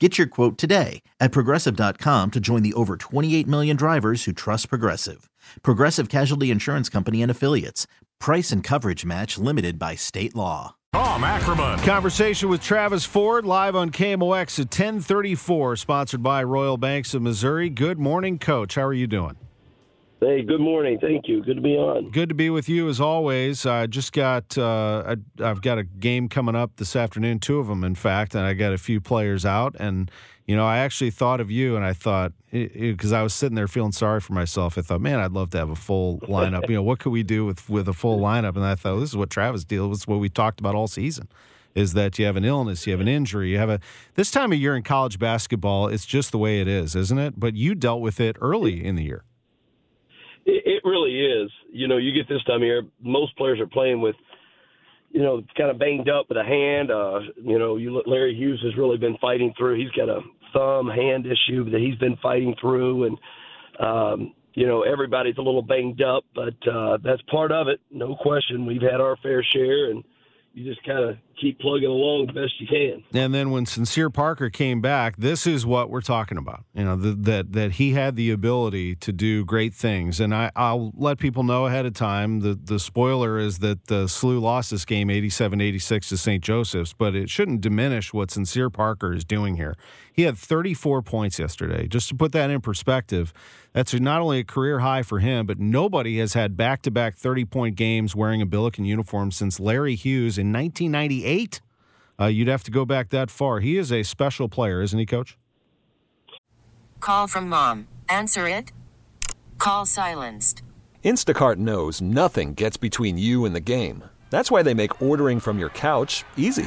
Get your quote today at progressive.com to join the over 28 million drivers who trust Progressive. Progressive Casualty Insurance Company and Affiliates. Price and coverage match limited by state law. Tom Ackerman. Conversation with Travis Ford live on KMOX at 1034, sponsored by Royal Banks of Missouri. Good morning, Coach. How are you doing? Hey, good morning. Thank you. Good to be on. Good to be with you as always. I just got uh, I, have got a game coming up this afternoon, two of them, in fact, and I got a few players out. And you know, I actually thought of you, and I thought because I was sitting there feeling sorry for myself. I thought, man, I'd love to have a full lineup. you know, what could we do with with a full lineup? And I thought, this is what Travis deals with. What we talked about all season is that you have an illness, you have an injury, you have a this time of year in college basketball, it's just the way it is, isn't it? But you dealt with it early in the year. It, it really is. You know, you get this time of year, most players are playing with, you know, kind of banged up with a hand. Uh, you know, you look, Larry Hughes has really been fighting through. He's got a thumb hand issue that he's been fighting through, and um, you know, everybody's a little banged up, but uh, that's part of it. No question. We've had our fair share, and you just kind of keep plugging along the best you can. And then when Sincere Parker came back, this is what we're talking about. You know, the, that that he had the ability to do great things. And I, will let people know ahead of time. The the spoiler is that the SLU lost this game 87-86 to St. Joseph's, but it shouldn't diminish what Sincere Parker is doing here. He had 34 points yesterday. Just to put that in perspective, that's not only a career high for him, but nobody has had back-to-back 30-point games wearing a Billiken uniform since Larry Hughes in 1998. Uh, you'd have to go back that far. He is a special player, isn't he, Coach? Call from mom. Answer it. Call silenced. Instacart knows nothing gets between you and the game. That's why they make ordering from your couch easy.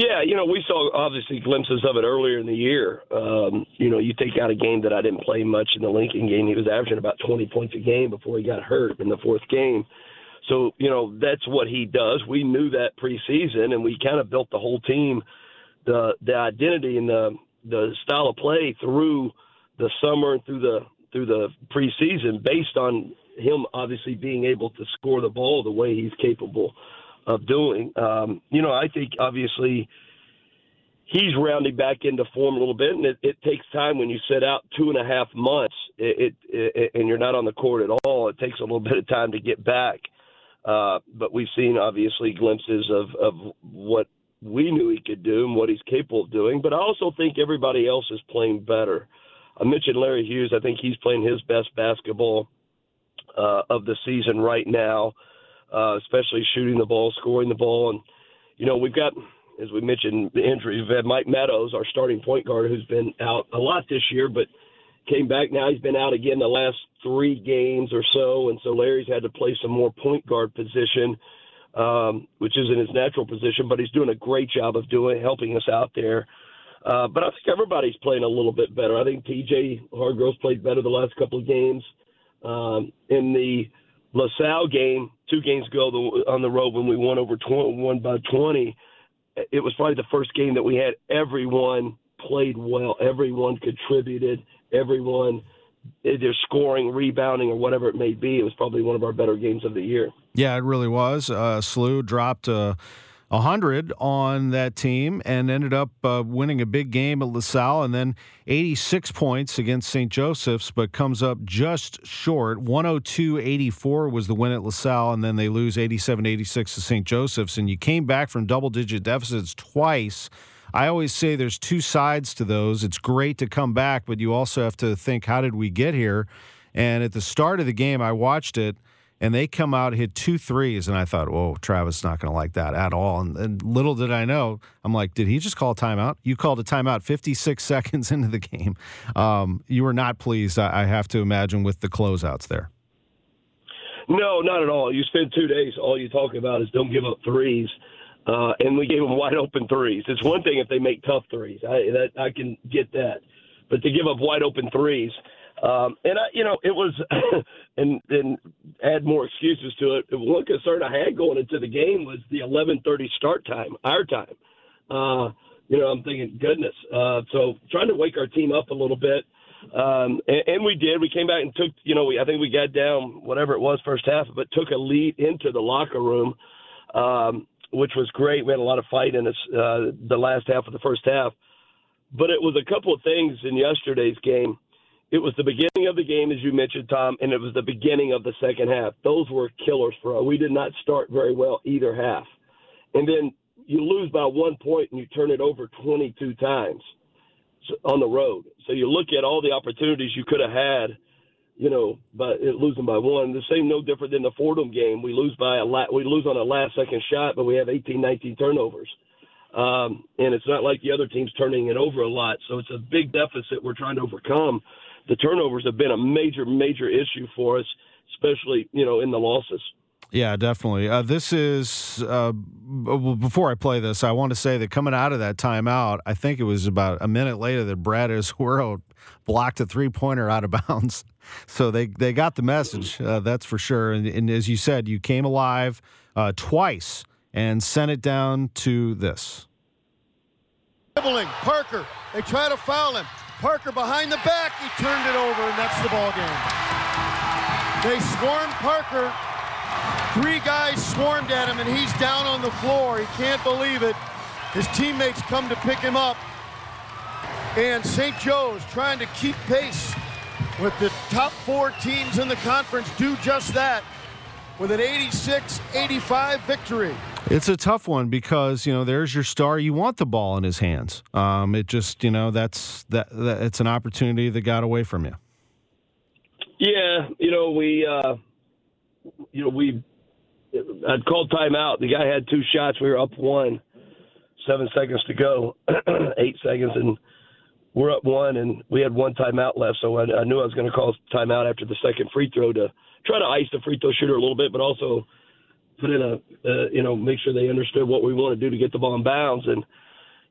Yeah, you know, we saw obviously glimpses of it earlier in the year. Um, you know, you take out a game that I didn't play much in the Lincoln game. He was averaging about 20 points a game before he got hurt in the fourth game. So, you know, that's what he does. We knew that preseason, and we kind of built the whole team, the the identity and the the style of play through the summer and through the through the preseason based on him obviously being able to score the ball the way he's capable of doing. Um, you know, I think obviously he's rounding back into form a little bit, and it, it takes time when you sit out two and a half months it, it, it, and you're not on the court at all. It takes a little bit of time to get back. Uh, but we've seen obviously glimpses of, of what we knew he could do and what he's capable of doing. But I also think everybody else is playing better. I mentioned Larry Hughes. I think he's playing his best basketball uh, of the season right now uh, especially shooting the ball, scoring the ball. And, you know, we've got, as we mentioned, the injuries. We've had Mike Meadows, our starting point guard, who's been out a lot this year, but came back. Now he's been out again the last three games or so. And so Larry's had to play some more point guard position. um, which isn't his natural position, but he's doing a great job of doing helping us out there. Uh, but I think everybody's playing a little bit better. I think TJ Hargrove's played better the last couple of games. Um, in the LaSalle game, two games ago on the road when we won over 20, won by 20, it was probably the first game that we had everyone played well, everyone contributed, everyone either scoring, rebounding, or whatever it may be. It was probably one of our better games of the year. Yeah, it really was. Uh, SLU dropped. Uh 100 on that team and ended up uh, winning a big game at LaSalle and then 86 points against St. Joseph's, but comes up just short. 102 84 was the win at LaSalle, and then they lose 87 86 to St. Joseph's. And you came back from double digit deficits twice. I always say there's two sides to those. It's great to come back, but you also have to think, how did we get here? And at the start of the game, I watched it and they come out hit two threes, and I thought, "Oh, Travis not going to like that at all." And, and, little did I know, I'm like, "Did he just call a timeout?" You called a timeout 56 seconds into the game. Um, you were not pleased, I, I, have to imagine, with the closeouts there. No, not at all. You spend two days, all you talk about is don't give up threes. Uh, and we gave them wide open threes. It's one thing if they make tough threes. I that I can get that, but to give up wide open threes, um, and I, you know, it was, and and add more excuses to it. One concern I had going into the game was the 11:30 start time, our time. Uh, you know, I'm thinking, goodness. Uh, so trying to wake our team up a little bit, um, and, and we did. We came back and took, you know, we I think we got down whatever it was first half, but took a lead into the locker room, um, which was great. We had a lot of fight in this, uh, the last half of the first half, but it was a couple of things in yesterday's game it was the beginning of the game, as you mentioned, Tom, and it was the beginning of the second half. Those were killers for us. We did not start very well either half. And then you lose by one point and you turn it over 22 times on the road. So you look at all the opportunities you could have had, you know, by losing by one. The same, no different than the Fordham game. We lose by a la- we lose on a last second shot, but we have 18, 19 turnovers. Um, and it's not like the other team's turning it over a lot. So it's a big deficit we're trying to overcome the turnovers have been a major, major issue for us, especially you know in the losses. Yeah, definitely. Uh, this is uh, before I play this. I want to say that coming out of that timeout, I think it was about a minute later that Brad Ezewiro blocked a three pointer out of bounds. So they they got the message. Uh, that's for sure. And, and, as you said, you came alive uh, twice and sent it down to this. Dribbling, Parker. They try to foul him. Parker behind the back. He turned it over, and that's the ball game. They swarmed Parker. Three guys swarmed at him, and he's down on the floor. He can't believe it. His teammates come to pick him up. And St. Joe's trying to keep pace with the top four teams in the conference do just that with an 86 85 victory. It's a tough one because you know there's your star. You want the ball in his hands. Um, it just you know that's that, that it's an opportunity that got away from you. Yeah, you know we uh, you know we I'd called timeout. The guy had two shots. We were up one, seven seconds to go, eight seconds, and we're up one, and we had one timeout left. So I, I knew I was going to call timeout after the second free throw to try to ice the free throw shooter a little bit, but also put in a, uh, you know, make sure they understood what we want to do to get the ball in bounds. And,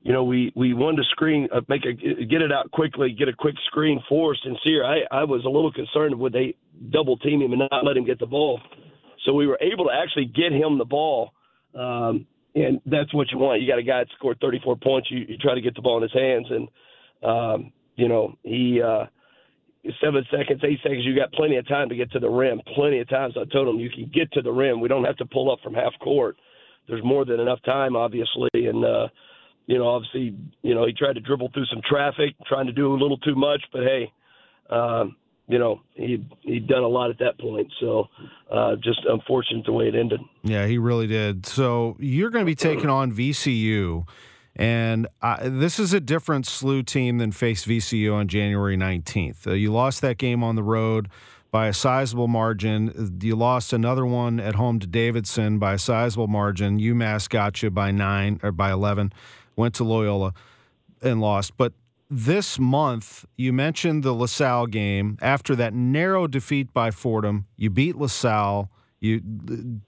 you know, we, we wanted to screen, uh, make a, get it out quickly, get a quick screen for Sincere. I, I was a little concerned would they double team him and not let him get the ball. So we were able to actually get him the ball. Um, and that's what you want. You got a guy that scored 34 points. You, you try to get the ball in his hands. And, um, you know, he, uh, seven seconds, eight seconds, you got plenty of time to get to the rim. Plenty of times I told him you can get to the rim. We don't have to pull up from half court. There's more than enough time, obviously, and uh, you know, obviously, you know, he tried to dribble through some traffic, trying to do a little too much, but hey, um, you know, he he'd done a lot at that point. So, uh, just unfortunate the way it ended. Yeah, he really did. So you're going to be taking on VCU. And uh, this is a different SLU team than faced VCU on January 19th. Uh, you lost that game on the road by a sizable margin. You lost another one at home to Davidson by a sizable margin. UMass got you by nine or by 11, went to Loyola and lost. But this month, you mentioned the LaSalle game. After that narrow defeat by Fordham, you beat LaSalle You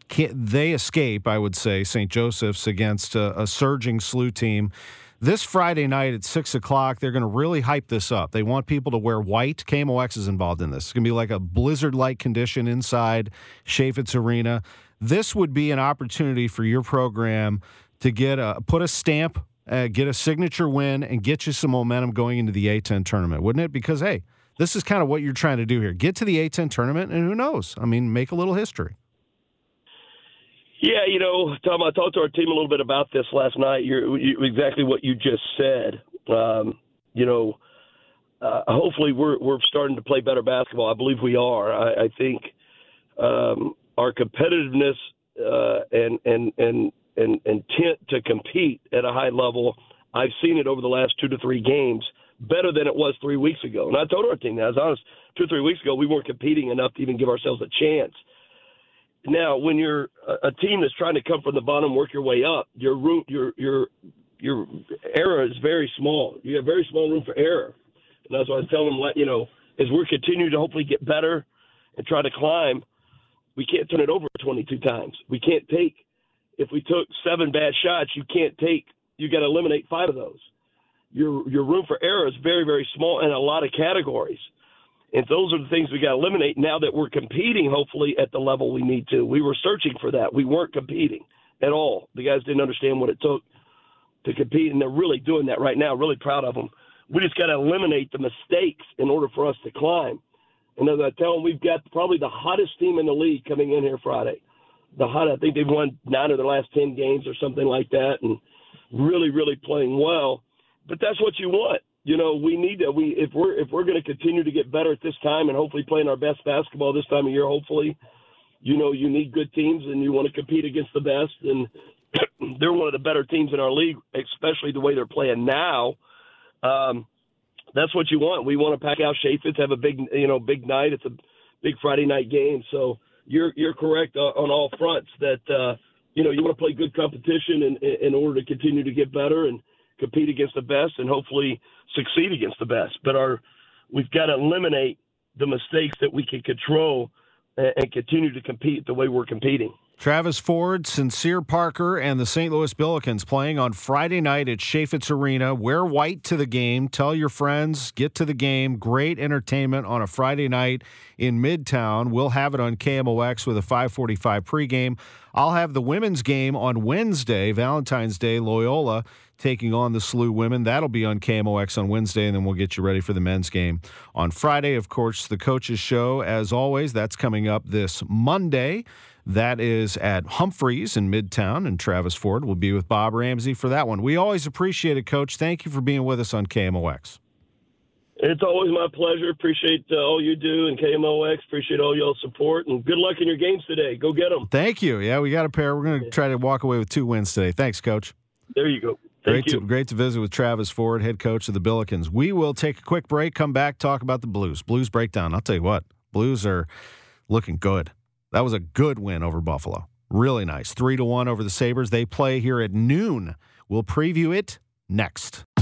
they escape, I would say, St. Joseph's against a, a surging SLU team. This Friday night at six o'clock, they're going to really hype this up. They want people to wear white. KMOX is involved in this. It's going to be like a blizzard-like condition inside Chaifetz Arena. This would be an opportunity for your program to get a put a stamp, uh, get a signature win, and get you some momentum going into the A10 tournament, wouldn't it? Because hey, this is kind of what you're trying to do here. Get to the A10 tournament, and who knows? I mean, make a little history. Yeah, you know, Tom, I talked to our team a little bit about this last night. You're you, exactly what you just said. Um, you know, uh, hopefully we're we're starting to play better basketball. I believe we are. I, I think um, our competitiveness uh, and and and and intent to compete at a high level. I've seen it over the last two to three games better than it was three weeks ago. And I told our team that. I was honest. Two or three weeks ago, we weren't competing enough to even give ourselves a chance. Now, when you're a team that's trying to come from the bottom, work your way up, your room, your your your error is very small. You have very small room for error, and that's why I was telling them, you know, as we're continuing to hopefully get better and try to climb, we can't turn it over 22 times. We can't take if we took seven bad shots, you can't take. You got to eliminate five of those. Your your room for error is very very small in a lot of categories. And those are the things we got to eliminate now that we're competing, hopefully, at the level we need to. We were searching for that. We weren't competing at all. The guys didn't understand what it took to compete, and they're really doing that right now. Really proud of them. We just got to eliminate the mistakes in order for us to climb. And as I tell them, we've got probably the hottest team in the league coming in here Friday. The hot, I think they've won nine of their last ten games or something like that, and really, really playing well. But that's what you want you know, we need to we if we're if we're going to continue to get better at this time and hopefully playing our best basketball this time of year, hopefully, you know, you need good teams and you want to compete against the best and they're one of the better teams in our league, especially the way they're playing now. Um, that's what you want. We want to pack out Chaifetz, have a big, you know, big night. It's a big Friday night game. So you're you're correct on all fronts that uh, you know you want to play good competition in in order to continue to get better and compete against the best and hopefully succeed against the best. But our we've got to eliminate the mistakes that we can control and, and continue to compete the way we're competing. Travis Ford, Sincere Parker, and the St. Louis Billikens playing on Friday night at Chaifetz Arena. Wear white to the game. Tell your friends, get to the game. Great entertainment on a Friday night in Midtown. We'll have it on KMOX with a 545 pregame. I'll have the women's game on Wednesday, Valentine's Day, Loyola taking on the SLU women. That'll be on KMOX on Wednesday, and then we'll get you ready for the men's game on Friday. Of course, the coaches show, as always, that's coming up this Monday. That is at Humphreys in Midtown, and Travis Ford will be with Bob Ramsey for that one. We always appreciate it, Coach. Thank you for being with us on KMOX. It's always my pleasure. Appreciate uh, all you do and KMOX. Appreciate all y'all's support and good luck in your games today. Go get them. Thank you. Yeah, we got a pair. We're going to try to walk away with two wins today. Thanks, Coach. There you go. Thank great you. to great to visit with Travis Ford, head coach of the Billikens. We will take a quick break, come back, talk about the Blues. Blues breakdown. I'll tell you what, Blues are looking good. That was a good win over Buffalo. Really nice. Three to one over the Sabres. They play here at noon. We'll preview it next.